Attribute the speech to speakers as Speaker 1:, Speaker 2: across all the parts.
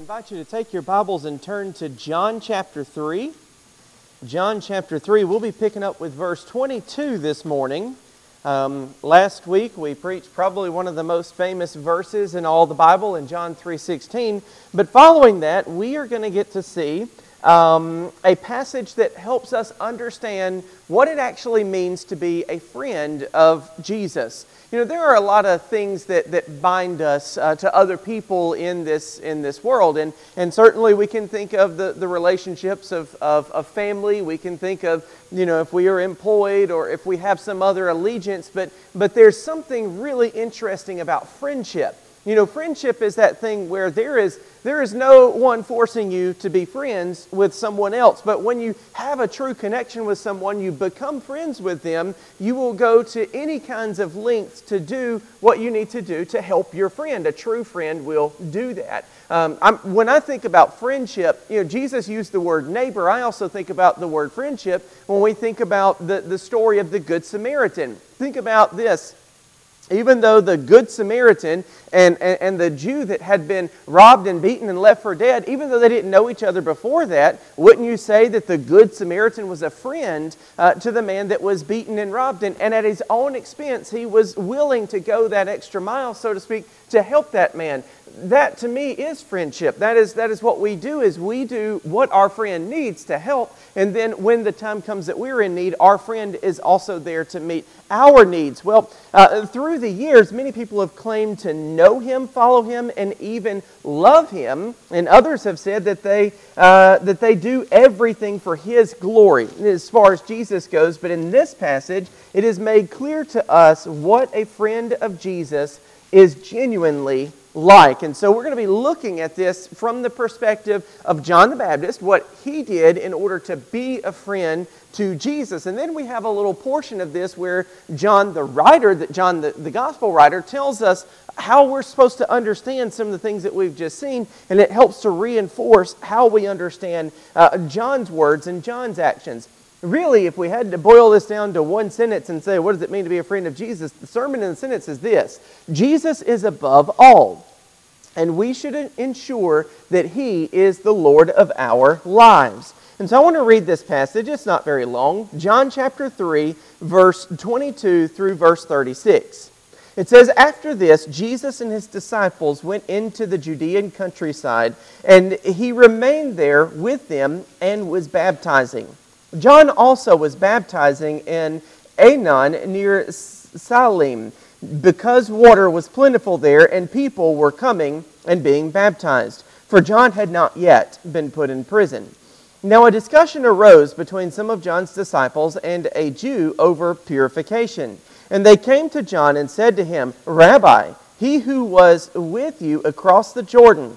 Speaker 1: Invite you to take your Bibles and turn to John chapter 3. John chapter 3. We'll be picking up with verse 22 this morning. Um, last week we preached probably one of the most famous verses in all the Bible in John 3:16. But following that, we are going to get to see um, a passage that helps us understand what it actually means to be a friend of Jesus. You know, there are a lot of things that, that bind us uh, to other people in this, in this world. And, and certainly we can think of the, the relationships of, of, of family. We can think of, you know, if we are employed or if we have some other allegiance. But, but there's something really interesting about friendship. You know, friendship is that thing where there is, there is no one forcing you to be friends with someone else. But when you have a true connection with someone, you become friends with them, you will go to any kinds of lengths to do what you need to do to help your friend. A true friend will do that. Um, when I think about friendship, you know, Jesus used the word neighbor. I also think about the word friendship when we think about the, the story of the Good Samaritan. Think about this even though the Good Samaritan and, and, and, the Jew that had been robbed and beaten and left for dead, even though they didn't know each other before that, wouldn't you say that the Good Samaritan was a friend uh, to the man that was beaten and robbed? And, and at his own expense, he was willing to go that extra mile, so to speak, to help that man that to me is friendship. That is, that is what we do is we do what our friend needs to help. And then when the time comes that we're in need, our friend is also there to meet our needs. Well, uh, through the years, many people have claimed to know him, follow him, and even love him. And others have said that they, uh, that they do everything for his glory as far as Jesus goes. But in this passage, it is made clear to us what a friend of Jesus is genuinely like. And so we're going to be looking at this from the perspective of John the Baptist, what he did in order to be a friend to Jesus. And then we have a little portion of this where John the writer, that John the, the gospel writer, tells us how we're supposed to understand some of the things that we've just seen, and it helps to reinforce how we understand uh, John's words and John's actions. Really, if we had to boil this down to one sentence and say, what does it mean to be a friend of Jesus? The sermon in the sentence is this Jesus is above all, and we should ensure that He is the Lord of our lives. And so I want to read this passage. It's not very long. John chapter 3, verse 22 through verse 36. It says, After this, Jesus and his disciples went into the Judean countryside, and he remained there with them and was baptizing. John also was baptizing in Aenon near Salim because water was plentiful there and people were coming and being baptized, for John had not yet been put in prison. Now, a discussion arose between some of John's disciples and a Jew over purification. And they came to John and said to him, Rabbi, he who was with you across the Jordan,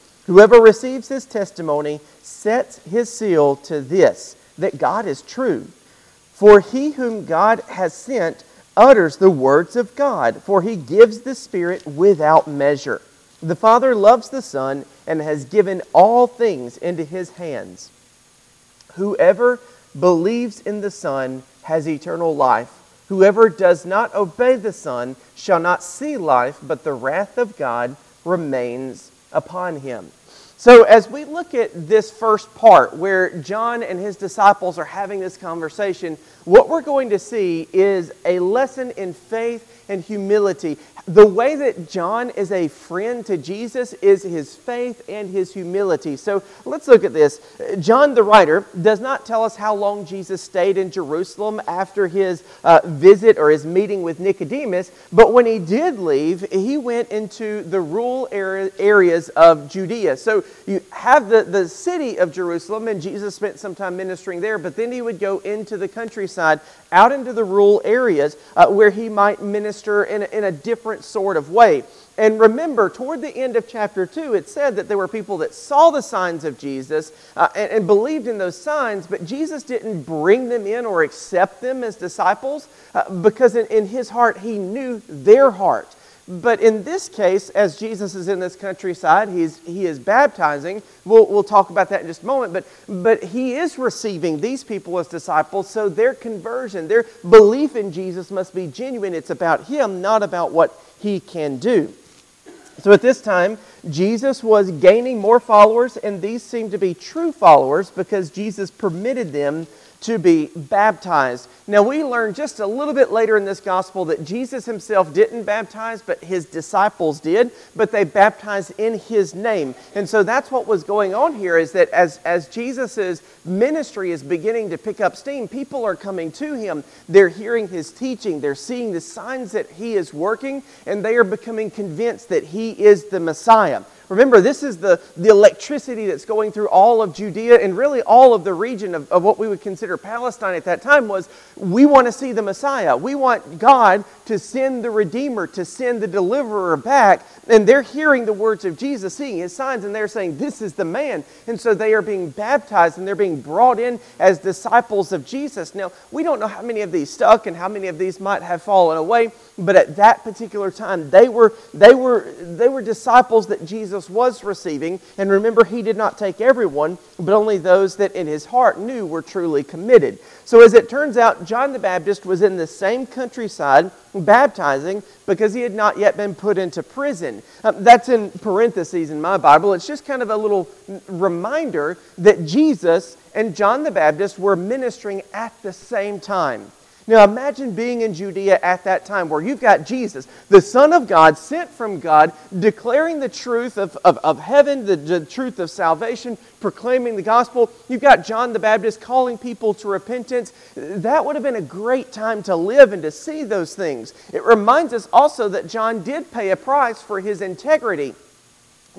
Speaker 1: Whoever receives his testimony sets his seal to this that God is true. For he whom God has sent utters the words of God, for he gives the Spirit without measure. The Father loves the Son and has given all things into his hands. Whoever believes in the Son has eternal life. Whoever does not obey the Son shall not see life, but the wrath of God remains upon him. So, as we look at this first part where John and his disciples are having this conversation, what we're going to see is a lesson in faith and humility. The way that John is a friend to Jesus is his faith and his humility. So let's look at this. John, the writer, does not tell us how long Jesus stayed in Jerusalem after his uh, visit or his meeting with Nicodemus, but when he did leave, he went into the rural areas of Judea. So you have the, the city of Jerusalem, and Jesus spent some time ministering there, but then he would go into the countryside, out into the rural areas uh, where he might minister in a, in a different sort of way. And remember, toward the end of chapter 2, it said that there were people that saw the signs of Jesus uh, and, and, believed in those signs, but Jesus didn't bring them in or accept them as disciples uh, because in, in his heart, he knew their heart. But in this case, as Jesus is in this countryside, he's, he is baptizing. We'll, we'll talk about that in just a moment. But, but he is receiving these people as disciples, so their conversion, their belief in Jesus must be genuine. It's about him, not about what he can do. So at this time, Jesus was gaining more followers, and these seemed to be true followers because Jesus permitted them to be baptized. Now, we learn just a little bit later in this gospel that Jesus himself didn't baptize, but his disciples did, but they baptized in his name. And so that's what was going on here is that as, as Jesus' ministry is beginning to pick up steam, people are coming to him. They're hearing his teaching, they're seeing the signs that he is working, and they are becoming convinced that he is the Messiah. Remember, this is the, the electricity that's going through all of Judea and really all of the region of, of what we would consider Palestine at that time was we want to see the Messiah. We want God to send the Redeemer, to send the deliverer back. And they're hearing the words of Jesus, seeing his signs, and they're saying, This is the man. And so they are being baptized and they're being brought in as disciples of Jesus. Now, we don't know how many of these stuck and how many of these might have fallen away, but at that particular time, they were, they were, they were disciples that Jesus was receiving. And remember, he did not take everyone, but only those that in his heart knew were truly committed. So, as it turns out, John the Baptist was in the same countryside baptizing because he had not yet been put into prison. Um, that's in parentheses in my Bible. It's just kind of a little reminder that Jesus and John the Baptist were ministering at the same time. Now imagine being in Judea at that time where you've got Jesus, the Son of God, sent from God, declaring the truth of, of, of heaven, the, the truth of salvation, proclaiming the gospel. You've got John the Baptist calling people to repentance. That would have been a great time to live and to see those things. It reminds us also that John did pay a price for his integrity.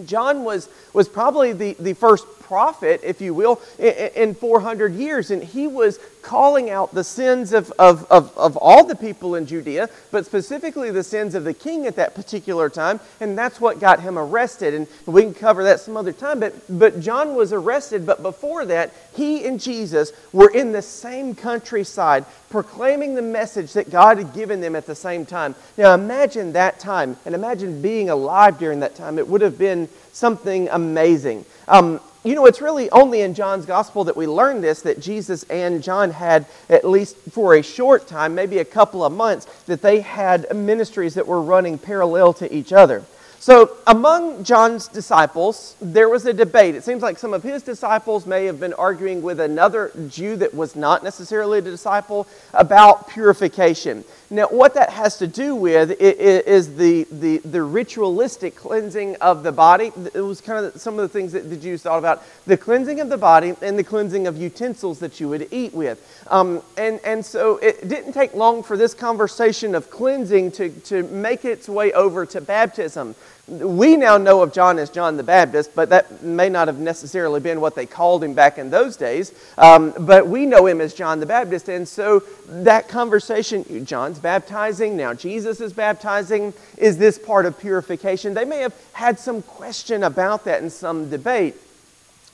Speaker 1: John was, was probably the, the first prophet, if you will, in, in 400 years, and he was calling out the sins of, of, of, of all the people in Judea, but specifically the sins of the king at that particular time, and that's what got him arrested. And we can cover that some other time, but, but John was arrested, but before that, he and Jesus were in the same countryside proclaiming the message that God had given them at the same time. Now imagine that time, and imagine being alive during that time. It would have been something amazing. Um, you know, it's really only in John's gospel that we learn this that Jesus and John had, at least for a short time, maybe a couple of months, that they had ministries that were running parallel to each other. So, among John's disciples, there was a debate. It seems like some of his disciples may have been arguing with another Jew that was not necessarily a disciple about purification. Now, what that has to do with is the, the, the ritualistic cleansing of the body. It was kind of some of the things that the Jews thought about the cleansing of the body and the cleansing of utensils that you would eat with. Um, and, and so it didn't take long for this conversation of cleansing to, to make its way over to baptism we now know of John as John the Baptist, but that may not have necessarily been what they called him back in those days. Um, but we know him as John the Baptist. And so that conversation, John's baptizing, now Jesus is baptizing. Is this part of purification? They may have had some question about that in some debate.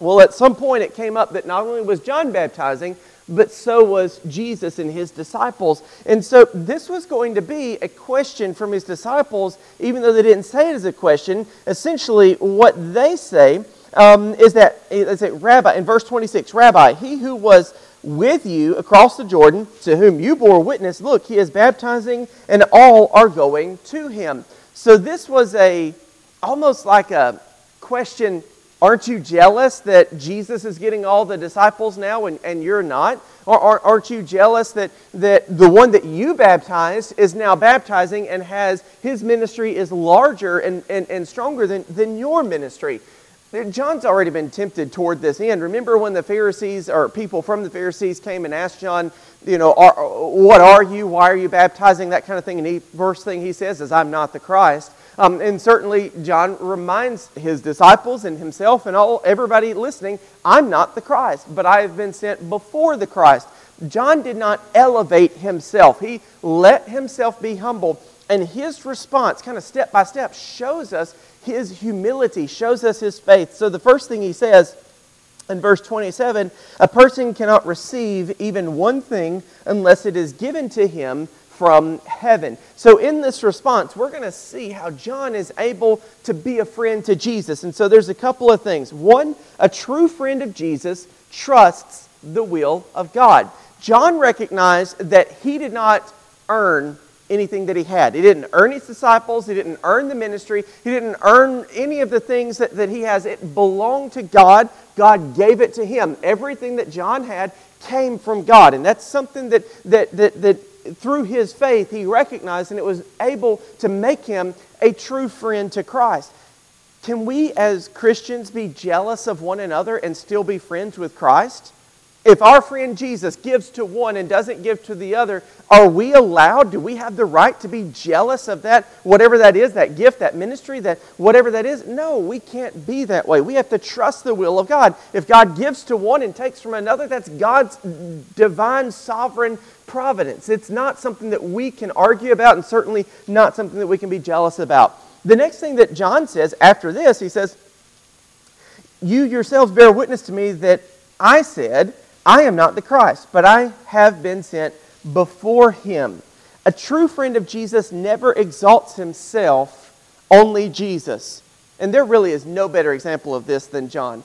Speaker 1: Well, at some point it came up that not only was John baptizing, but so was Jesus and his disciples. And so this was going to be a question from his disciples, even though they didn't say it as a question. Essentially, what they say um, is that, is that, Rabbi, in verse 26, Rabbi, he who was with you across the Jordan, to whom you bore witness, look, he is baptizing, and all are going to him. So this was a almost like a question Aren't you jealous that Jesus is getting all the disciples now and, and you're not? Or aren't you jealous that, that the one that you baptized is now baptizing and has his ministry is larger and, and, and stronger than, than your ministry? John's already been tempted toward this end. Remember when the Pharisees or people from the Pharisees came and asked John, you know, what are you? Why are you baptizing? That kind of thing. And the first thing he says is, I'm not the Christ. Um, and certainly John reminds his disciples and himself and all everybody listening, I'm not the Christ, but I have been sent before the Christ. John did not elevate himself. He let himself be humble. And his response, kind of step by step, shows us his humility, shows us his faith. So the first thing he says in verse 27 a person cannot receive even one thing unless it is given to him from heaven. So, in this response, we're going to see how John is able to be a friend to Jesus. And so, there's a couple of things. One, a true friend of Jesus trusts the will of God. John recognized that he did not earn anything that he had. He didn't earn his disciples, he didn't earn the ministry, he didn't earn any of the things that, that he has. It belonged to God. God gave it to him. Everything that John had came from God. And that's something that, that, that, that through his faith, he recognized and it was able to make him a true friend to Christ. Can we as Christians be jealous of one another and still be friends with Christ? If our friend Jesus gives to one and doesn't give to the other, are we allowed? Do we have the right to be jealous of that, whatever that is, that gift, that ministry, that whatever that is? No, we can't be that way. We have to trust the will of God. If God gives to one and takes from another, that's God's divine sovereign providence. It's not something that we can argue about, and certainly not something that we can be jealous about. The next thing that John says after this, he says, You yourselves bear witness to me that I said, I am not the Christ, but I have been sent before him. A true friend of Jesus never exalts himself, only Jesus. And there really is no better example of this than John.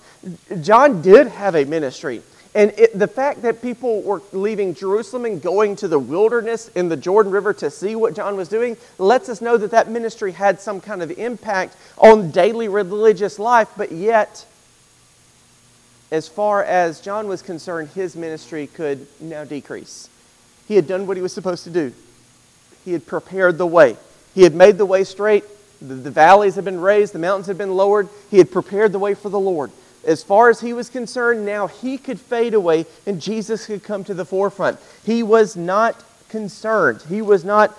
Speaker 1: John did have a ministry. And it, the fact that people were leaving Jerusalem and going to the wilderness in the Jordan River to see what John was doing lets us know that that ministry had some kind of impact on daily religious life, but yet as far as John was concerned, his ministry could now decrease. He had done what he was supposed to do, he had prepared the way, he had made the way straight. The, the valleys had been raised, the mountains had been lowered. He had prepared the way for the Lord. As far as he was concerned, now he could fade away and Jesus could come to the forefront. He was not concerned. He was not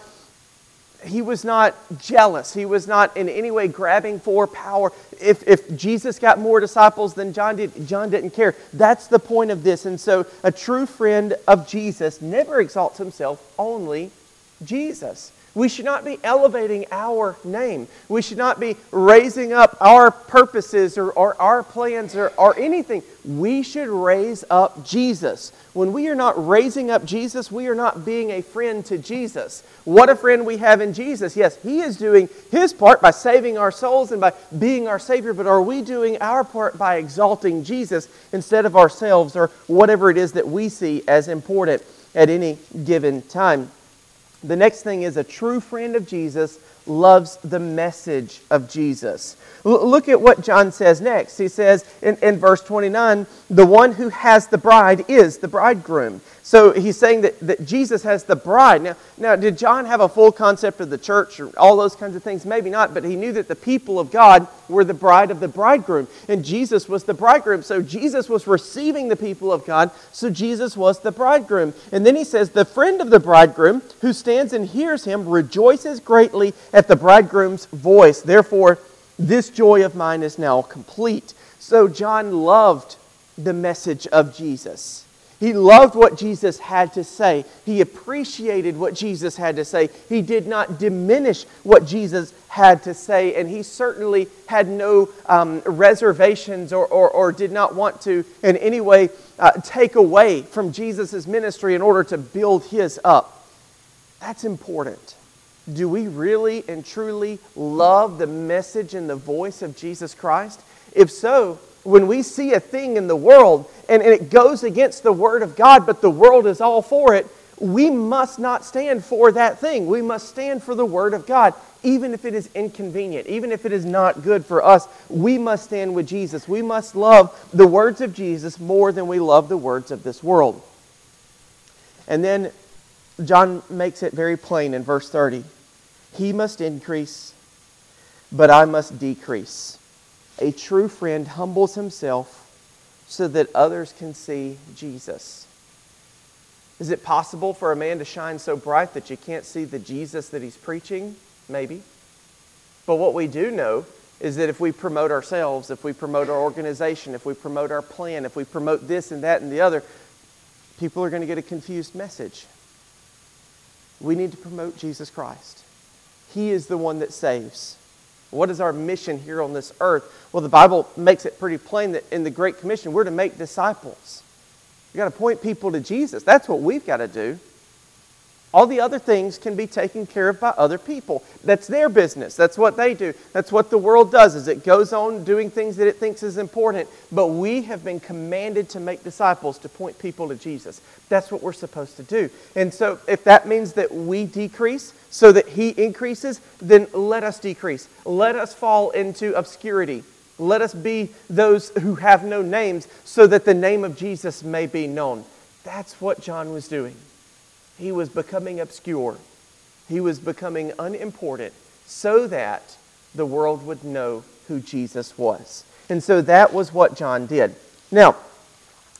Speaker 1: he was not jealous. He was not in any way grabbing for power. If, if Jesus got more disciples than John did, John didn't care. That's the point of this. And so, a true friend of Jesus never exalts himself, only Jesus. We should not be elevating our name. We should not be raising up our purposes or, or our plans or, or anything. We should raise up Jesus. When we are not raising up Jesus, we are not being a friend to Jesus. What a friend we have in Jesus. Yes, He is doing His part by saving our souls and by being our Savior, but are we doing our part by exalting Jesus instead of ourselves or whatever it is that we see as important at any given time? The next thing is a true friend of Jesus loves the message of Jesus. L- look at what John says next. He says in, in verse 29 the one who has the bride is the bridegroom. So he's saying that, that Jesus has the bride. Now, now, did John have a full concept of the church or all those kinds of things? Maybe not, but he knew that the people of God were the bride of the bridegroom, and Jesus was the bridegroom. So Jesus was receiving the people of God, so Jesus was the bridegroom. And then he says, The friend of the bridegroom who stands and hears him rejoices greatly at the bridegroom's voice. Therefore, this joy of mine is now complete. So John loved the message of Jesus. He loved what Jesus had to say. He appreciated what Jesus had to say. He did not diminish what Jesus had to say. And he certainly had no um, reservations or, or, or, did not want to in any way uh, take away from Jesus' ministry in order to build his up. That's important. Do we really and truly love the message and the voice of Jesus Christ? If so, when we see a thing in the world and, and it goes against the Word of God, but the world is all for it, we must not stand for that thing. We must stand for the Word of God. even if it is inconvenient, even if it is not good for us, we must stand with Jesus. We must love the words of Jesus more than we love the words of this world. And then John makes it very plain in verse 30 He must increase, but I must decrease. A true friend humbles himself so that others can see Jesus. Is it possible for a man to shine so bright that you can't see the Jesus that he's preaching? Maybe. But what we do know is that if we promote ourselves, if we promote our organization, if we promote our plan, if we promote this and that and the other, people are going to get a confused message. We need to promote Jesus Christ. He is the one that saves. What is our mission here on this earth? Well, the Bible makes it pretty plain that in the Great Commission, we're to make disciples. You've got to point people to Jesus. That's what we've got to do. All the other things can be taken care of by other people. That's their business. That's what they do. That's what the world does is it goes on doing things that it thinks is important, but we have been commanded to make disciples to point people to Jesus. That's what we're supposed to do. And so if that means that we decrease so that he increases, then let us decrease. Let us fall into obscurity. Let us be those who have no names so that the name of Jesus may be known. That's what John was doing. He was becoming obscure. He was becoming unimportant so that the world would know who Jesus was. And so that was what John did. Now,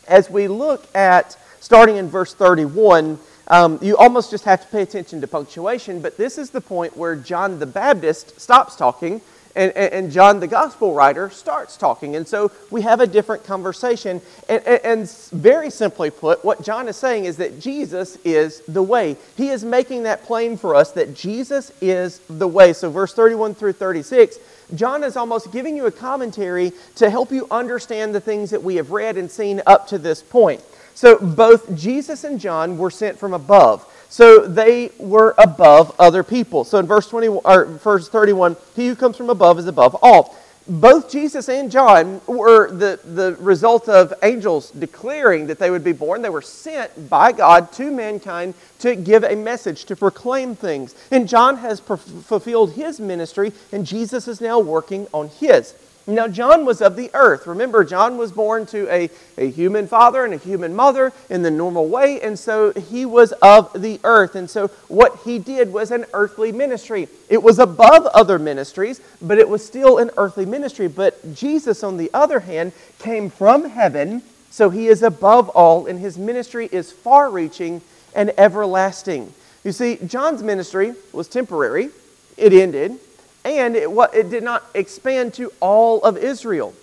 Speaker 1: as we look at starting in verse 31, um, you almost just have to pay attention to punctuation, but this is the point where John the Baptist stops talking and, and, John, the gospel writer, starts talking. And so we have a different conversation. And, and, very simply put, what John is saying is that Jesus is the way. He is making that plain for us that Jesus is the way. So, verse 31 through 36, John is almost giving you a commentary to help you understand the things that we have read and seen up to this point. So, both Jesus and John were sent from above. So they were above other people. So in verse 20 or verse 31, he who comes from above is above all. Both Jesus and John were the, the result of angels declaring that they would be born. They were sent by God to mankind to give a message, to proclaim things. And John has fulfilled his ministry, and Jesus is now working on his. Now, John was of the earth. Remember, John was born to a, a human father and a human mother in the normal way, and so he was of the earth. And so, what he did was an earthly ministry. It was above other ministries, but it was still an earthly ministry. But Jesus, on the other hand, came from heaven, so he is above all, and his ministry is far reaching and everlasting. You see, John's ministry was temporary, it ended and it, it did not expand to all of Israel.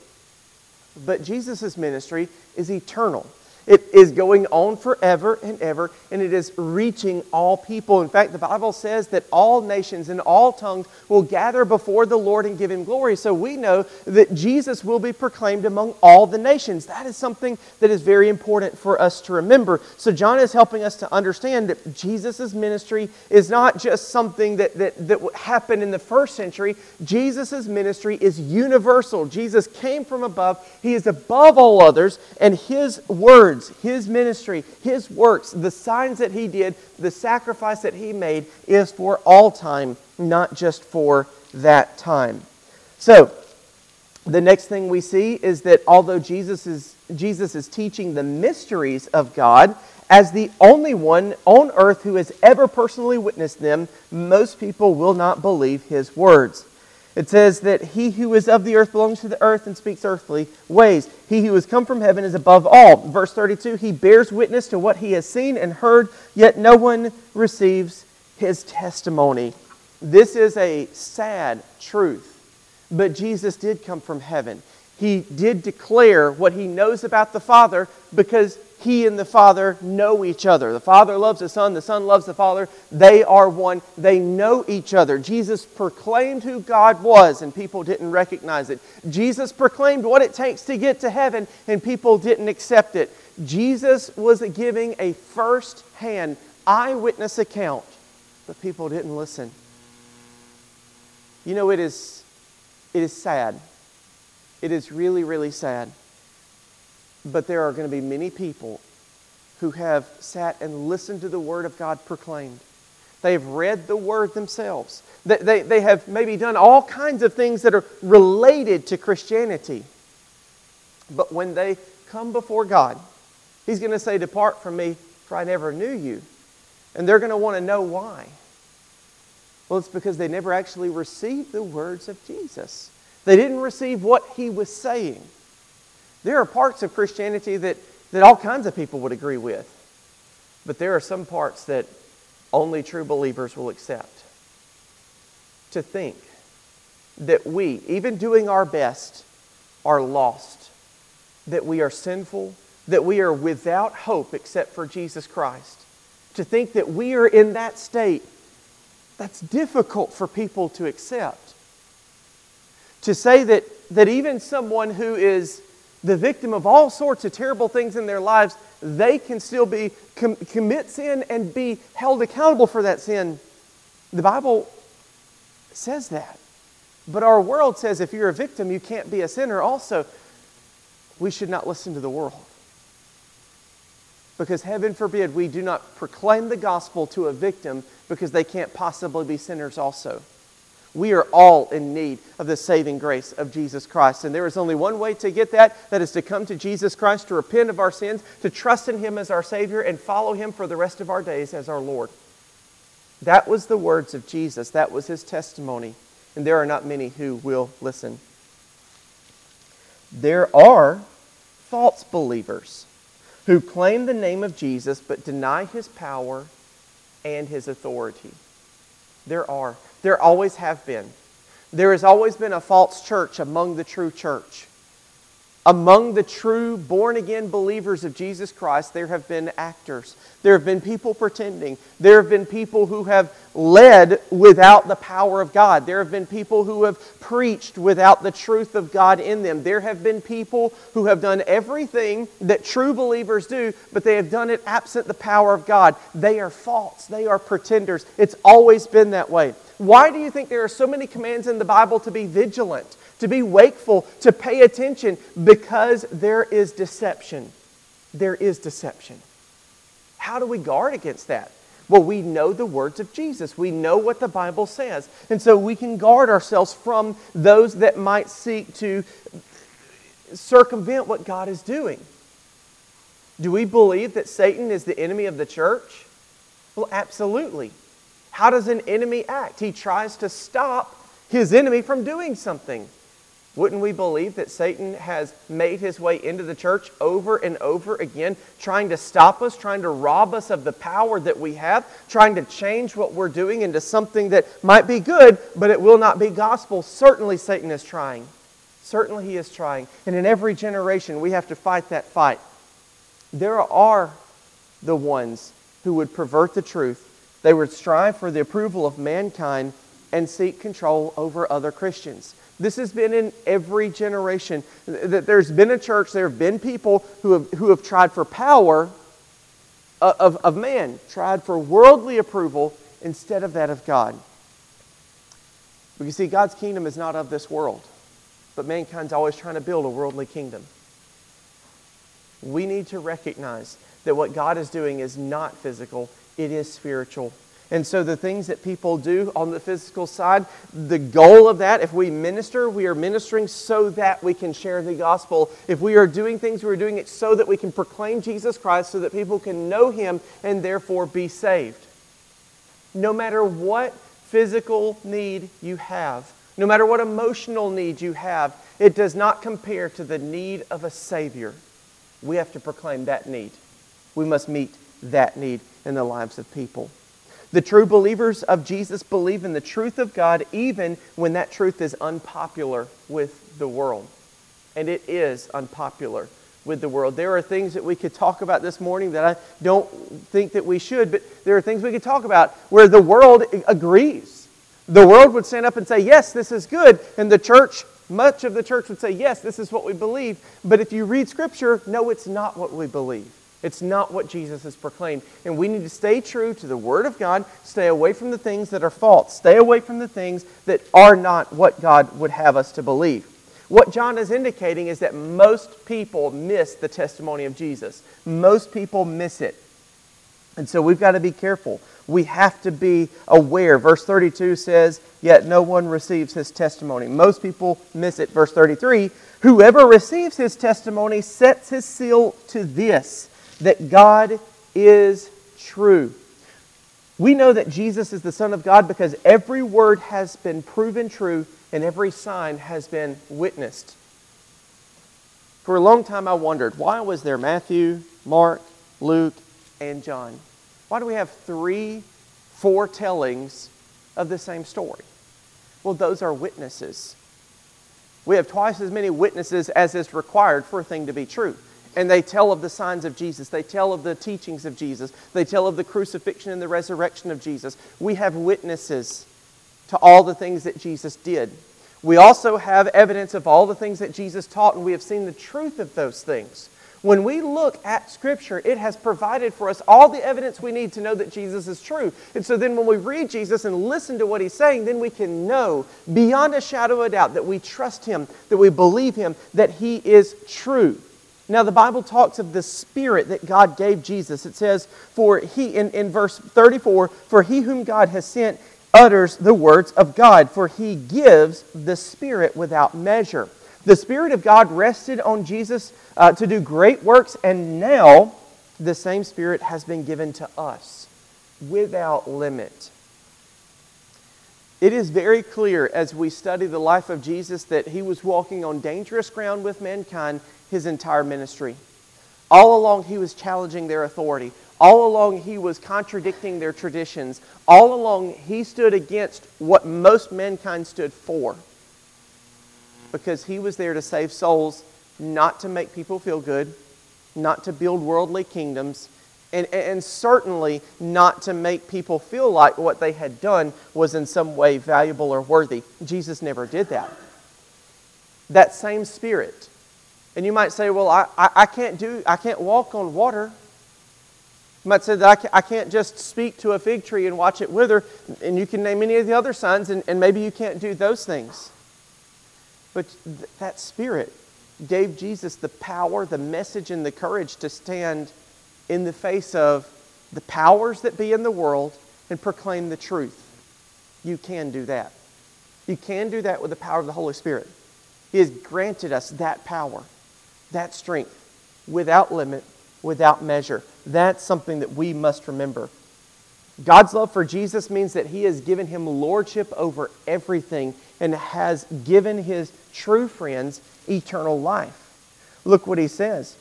Speaker 1: But Jesus' ministry is eternal. It is going on forever and ever, and it is reaching all people. In fact, the Bible says that all nations and all tongues will gather before the Lord and give him glory. So we know that Jesus will be proclaimed among all the nations. That is something that is very important for us to remember. So John is helping us to understand that Jesus' ministry is not just something that, that, that happened in the first century. Jesus' ministry is universal. Jesus came from above, he is above all others, and his word words, his ministry, his works, the signs that he did, the sacrifice that he made is for all time, not just for that time. So, the next thing we see is that although Jesus is, Jesus is teaching the mysteries of God, as the only one on earth who has ever personally witnessed them, most people will not believe his words. It says that he who is of the earth belongs to the earth and speaks earthly ways. He who has come from heaven is above all. Verse 32 He bears witness to what he has seen and heard, yet no one receives his testimony. This is a sad truth. But Jesus did come from heaven. He did declare what he knows about the Father because he and the Father know each other. The Father loves the Son, the Son loves the Father. They are one. They know each other. Jesus proclaimed who God was, and people didn't recognize it. Jesus proclaimed what it takes to get to heaven, and people didn't accept it. Jesus was giving a first hand eyewitness account, but people didn't listen. You know, it is, it is sad. It is really, really sad but there are going to be many people who have sat and listened to the Word of God proclaimed. They've read the Word themselves. They, they, they have maybe done all kinds of things that are related to Christianity. But when they come before God, He's going to say, Depart from me, for I never knew you. And they're going to want to know why. Well, it's because they never actually received the words of Jesus. They didn't receive what he was saying. There are parts of Christianity that, that all kinds of people would agree with, but there are some parts that only true believers will accept. To think that we, even doing our best, are lost, that we are sinful, that we are without hope except for Jesus Christ. To think that we are in that state, that's difficult for people to accept. To say that, that even someone who is the victim of all sorts of terrible things in their lives, they can still be com- commit sin and be held accountable for that sin. The Bible says that. But our world says if you're a victim, you can't be a sinner. Also, we should not listen to the world. Because heaven forbid we do not proclaim the gospel to a victim because they can't possibly be sinners also. We are all in need of the saving grace of Jesus Christ. And there is only one way to get that that is to come to Jesus Christ, to repent of our sins, to trust in Him as our Savior, and follow Him for the rest of our days as our Lord. That was the words of Jesus, that was His testimony. And there are not many who will listen. There are false believers who claim the name of Jesus but deny His power and His authority. There are. There always have been. There has always been a false church among the true church. Among the true born again believers of Jesus Christ, there have been actors. There have been people pretending. There have been people who have led without the power of God. There have been people who have preached without the truth of God in them. There have been people who have done everything that true believers do, but they have done it absent the power of God. They are false. They are pretenders. It's always been that way. Why do you think there are so many commands in the Bible to be vigilant? To be wakeful, to pay attention, because there is deception. There is deception. How do we guard against that? Well, we know the words of Jesus. We know what the Bible says. And so we can guard ourselves from those that might seek to circumvent what God is doing. Do we believe that Satan is the enemy of the church? Well, absolutely. How does an enemy act? He tries to stop his enemy from doing something. Wouldn't we believe that Satan has made his way into the church over and over again, trying to stop us, trying to rob us of the power that we have, trying to change what we're doing into something that might be good, but it will not be gospel? Certainly, Satan is trying. Certainly, he is trying. And in every generation, we have to fight that fight. There are the ones who would pervert the truth, they would strive for the approval of mankind and seek control over other Christians. This has been in every generation. That there's been a church, there have been people who have, who have tried for power uh, of, of man, tried for worldly approval instead of that of God. But you see, God's kingdom is not of this world, but mankind's always trying to build a worldly kingdom. We need to recognize that what God is doing is not physical, it is spiritual. And so, the things that people do on the physical side, the goal of that, if we minister, we are ministering so that we can share the gospel. If we are doing things, we're doing it so that we can proclaim Jesus Christ, so that people can know him and therefore be saved. No matter what physical need you have, no matter what emotional need you have, it does not compare to the need of a Savior. We have to proclaim that need. We must meet that need in the lives of people. The true believers of Jesus believe in the truth of God even when that truth is unpopular with the world. And it is unpopular with the world. There are things that we could talk about this morning that I don't think that we should, but there are things we could talk about where the world agrees. The world would stand up and say, Yes, this is good. And the church, much of the church would say, Yes, this is what we believe. But if you read Scripture, no, it's not what we believe. It's not what Jesus has proclaimed. And we need to stay true to the Word of God, stay away from the things that are false, stay away from the things that are not what God would have us to believe. What John is indicating is that most people miss the testimony of Jesus. Most people miss it. And so we've got to be careful. We have to be aware. Verse 32 says, Yet no one receives his testimony. Most people miss it. Verse 33 Whoever receives his testimony sets his seal to this, that God is true. We know that Jesus is the Son of God because every word has been proven true and every sign has been witnessed. For a long time, I wondered why was there Matthew, Mark, Luke, and John? Why do we have three foretellings of the same story? Well, those are witnesses. We have twice as many witnesses as is required for a thing to be true. And they tell of the signs of Jesus. They tell of the teachings of Jesus. They tell of the crucifixion and the resurrection of Jesus. We have witnesses to all the things that Jesus did. We also have evidence of all the things that Jesus taught, and we have seen the truth of those things. When we look at Scripture, it has provided for us all the evidence we need to know that Jesus is true. And so then when we read Jesus and listen to what he's saying, then we can know beyond a shadow of a doubt that we trust him, that we believe him, that he is true. Now, the Bible talks of the Spirit that God gave Jesus. It says, for he, in, in verse 34, for he whom God has sent utters the words of God, for he gives the Spirit without measure. The Spirit of God rested on Jesus uh, to do great works, and now the same Spirit has been given to us without limit. It is very clear as we study the life of Jesus that he was walking on dangerous ground with mankind his entire ministry. All along, he was challenging their authority. All along, he was contradicting their traditions. All along, he stood against what most mankind stood for. Because he was there to save souls, not to make people feel good, not to build worldly kingdoms, and, and certainly not to make people feel like what they had done was in some way valuable or worthy. Jesus never did that. That same spirit and you might say, well, I, I, I, can't do, I can't walk on water. You might say that I can't, I can't just speak to a fig tree and watch it wither, and you can name any of the other signs, and, and maybe you can't do those things. But th- that Spirit gave Jesus the power, the message, and the courage to stand in the face of the powers that be in the world and proclaim the truth. You can do that. You can do that with the power of the Holy Spirit. He has granted us that power that strength without limit, without measure. That's something that we must remember. God's love for Jesus means that He has given Him lordship over everything and has given His true friends eternal life. Look what He says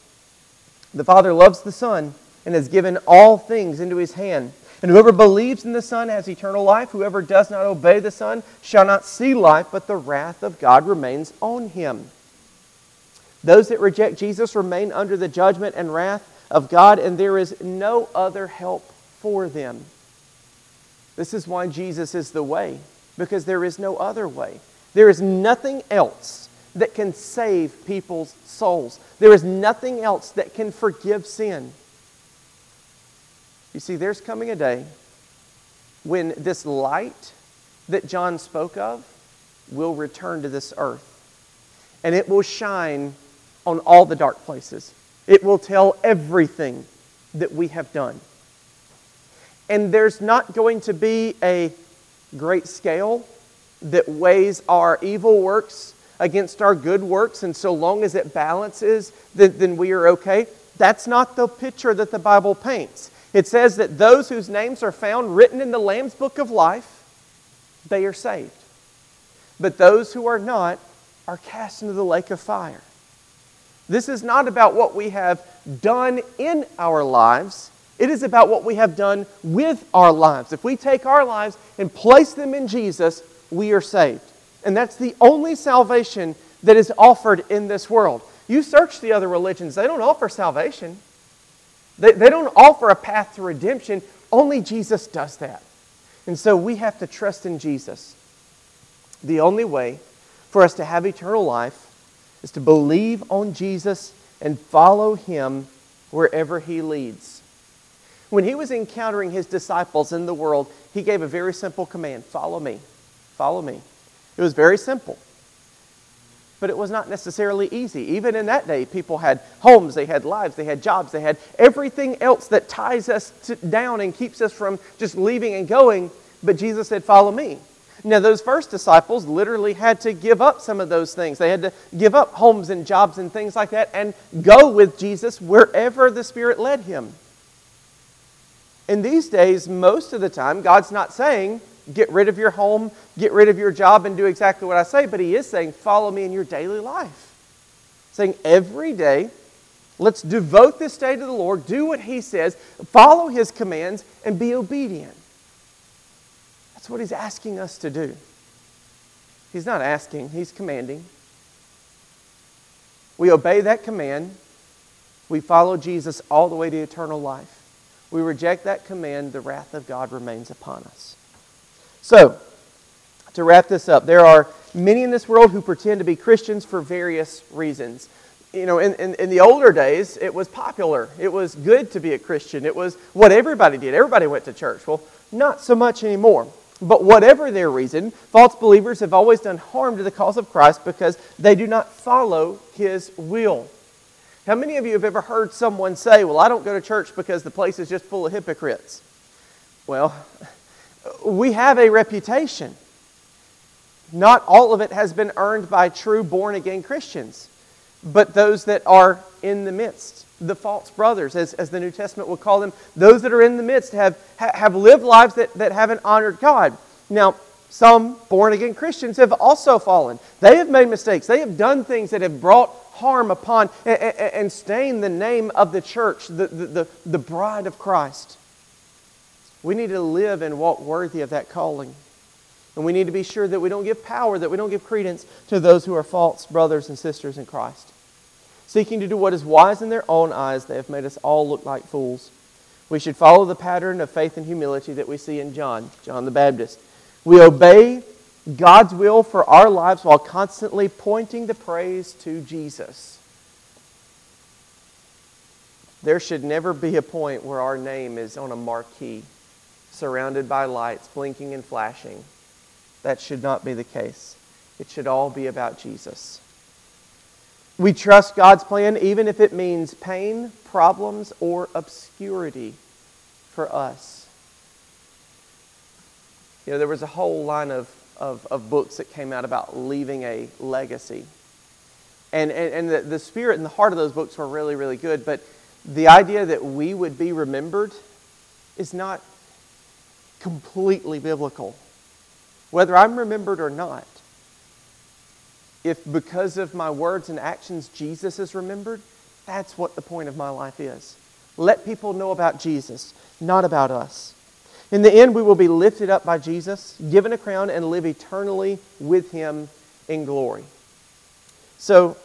Speaker 1: The Father loves the Son and has given all things into His hand. And whoever believes in the Son has eternal life. Whoever does not obey the Son shall not see life, but the wrath of God remains on him. Those that reject Jesus remain under the judgment and wrath of God, and there is no other help for them. This is why Jesus is the way, because there is no other way. There is nothing else that can save people's souls. There is nothing else that can forgive sin. You see, there's coming a day when this light that John spoke of will return to this earth. And it will shine on all the dark places. It will tell everything that we have done. And there's not going to be a great scale that weighs our evil works against our good works, and so long as it balances, then, then we are okay. That's not the picture that the Bible paints. It says that those whose names are found written in the Lamb's book of life, they are saved. But those who are not are cast into the lake of fire. This is not about what we have done in our lives. It is about what we have done with our lives. If we take our lives and place them in Jesus, we are saved. And that's the only salvation that is offered in this world. You search the other religions, they don't offer salvation, they, they don't offer a path to redemption. Only Jesus does that. And so we have to trust in Jesus. The only way for us to have eternal life is to believe on Jesus and follow him wherever he leads. When he was encountering his disciples in the world, he gave a very simple command follow me. Follow me. It was very simple. but it was not necessarily easy. Even in that day, people had homes, they had lives, they had jobs, they had everything else that ties us to, down and keeps us from just leaving and going. But Jesus said, Follow me. Now, those first disciples literally had to give up some of those things. They had to give up homes and jobs and things like that and go with Jesus wherever the Spirit led him. In these days, most of the time, God's not saying, get rid of your home, get rid of your job, and do exactly what I say, but He is saying, follow me in your daily life. Saying every day, let's devote this day to the Lord, do what He says, follow His commands, and be obedient. What He's asking us to do. He's not asking, He's commanding. We obey that command. We follow Jesus all the way to eternal life. We reject that command, the wrath of God remains upon us. So, to wrap this up, there are many in this world who pretend to be Christians for various reasons. You know, in, in, in, the older days, it was popular. It was good to be a Christian. It was what everybody did. Everybody went to church. Well, not so much anymore. But whatever their reason, false believers have always done harm to the cause of Christ because they do not follow his will. How many of you have ever heard someone say, Well, I don't go to church because the place is just full of hypocrites? Well, we have a reputation. Not all of it has been earned by true born again Christians, but those that are in the midst, the false brothers, as, as the New Testament would call them, those that are in the midst have, have lived lives that, that haven't honored God. Now, some born again Christians have also fallen. They have made mistakes. They have done things that have brought harm upon and, and stained the name of the church, the, the, the, the bride of Christ. We need to live and walk worthy of that calling. And we need to be sure that we don't give power, that we don't give credence to those who are false brothers and sisters in Christ. Seeking to do what is wise in their own eyes, they have made us all look like fools. We should follow the pattern of faith and humility that we see in John, John the Baptist. We obey God's will for our lives while constantly pointing the praise to Jesus. There should never be a point where our name is on a marquee surrounded by lights blinking and flashing. That should not be the case. It should all be about Jesus. We trust God's plan even if it means pain, problems, or obscurity for us. You know, there was a whole line of, of, of books that came out about leaving a legacy. And, and, and the, the spirit and the heart of those books were really, really good. But the idea that we would be remembered is not completely biblical. Whether I'm remembered or not, if because of my words and actions Jesus is remembered, that's what the point of my life is. Let people know about Jesus, not about us. In the end, we will be lifted up by Jesus, given a crown, and live eternally with Him in glory. So,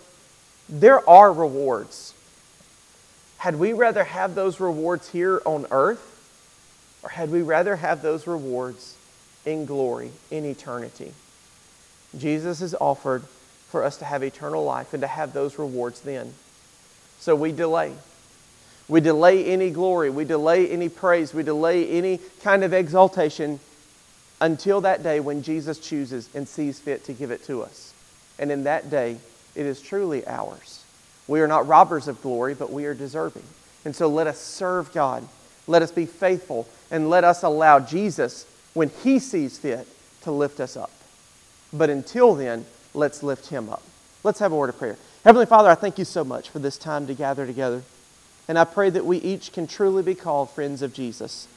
Speaker 1: there are rewards. Had we rather have those rewards here on earth, or had we rather have those rewards in glory, in eternity? Jesus has offered for us to have eternal life and to have those rewards then. So we delay. We delay any glory. We delay any praise. We delay any kind of exaltation until that day when Jesus chooses and sees fit to give it to us. And in that day, it is truly ours. We are not robbers of glory, but we are deserving. And so let us serve God. Let us be faithful and let us allow Jesus, when He sees fit, to lift us up. But until then, let's lift Him up. Let's have a word of prayer. Heavenly Father, I thank you so much for this time to gather together. And I pray that we each can truly be called friends of Jesus,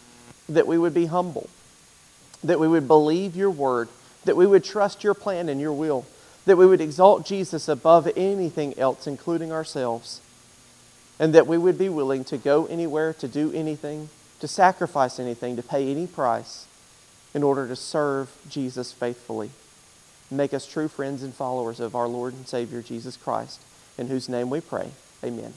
Speaker 1: that we would be humble, that we would believe your word, that we would trust your plan and your will, that we would exalt Jesus above anything else, including ourselves, and that we would be willing to go anywhere, to do anything, to sacrifice anything, to pay any price in order to serve Jesus faithfully. Make us true friends and followers of our Lord and Savior Jesus Christ, in whose name we pray. Amen.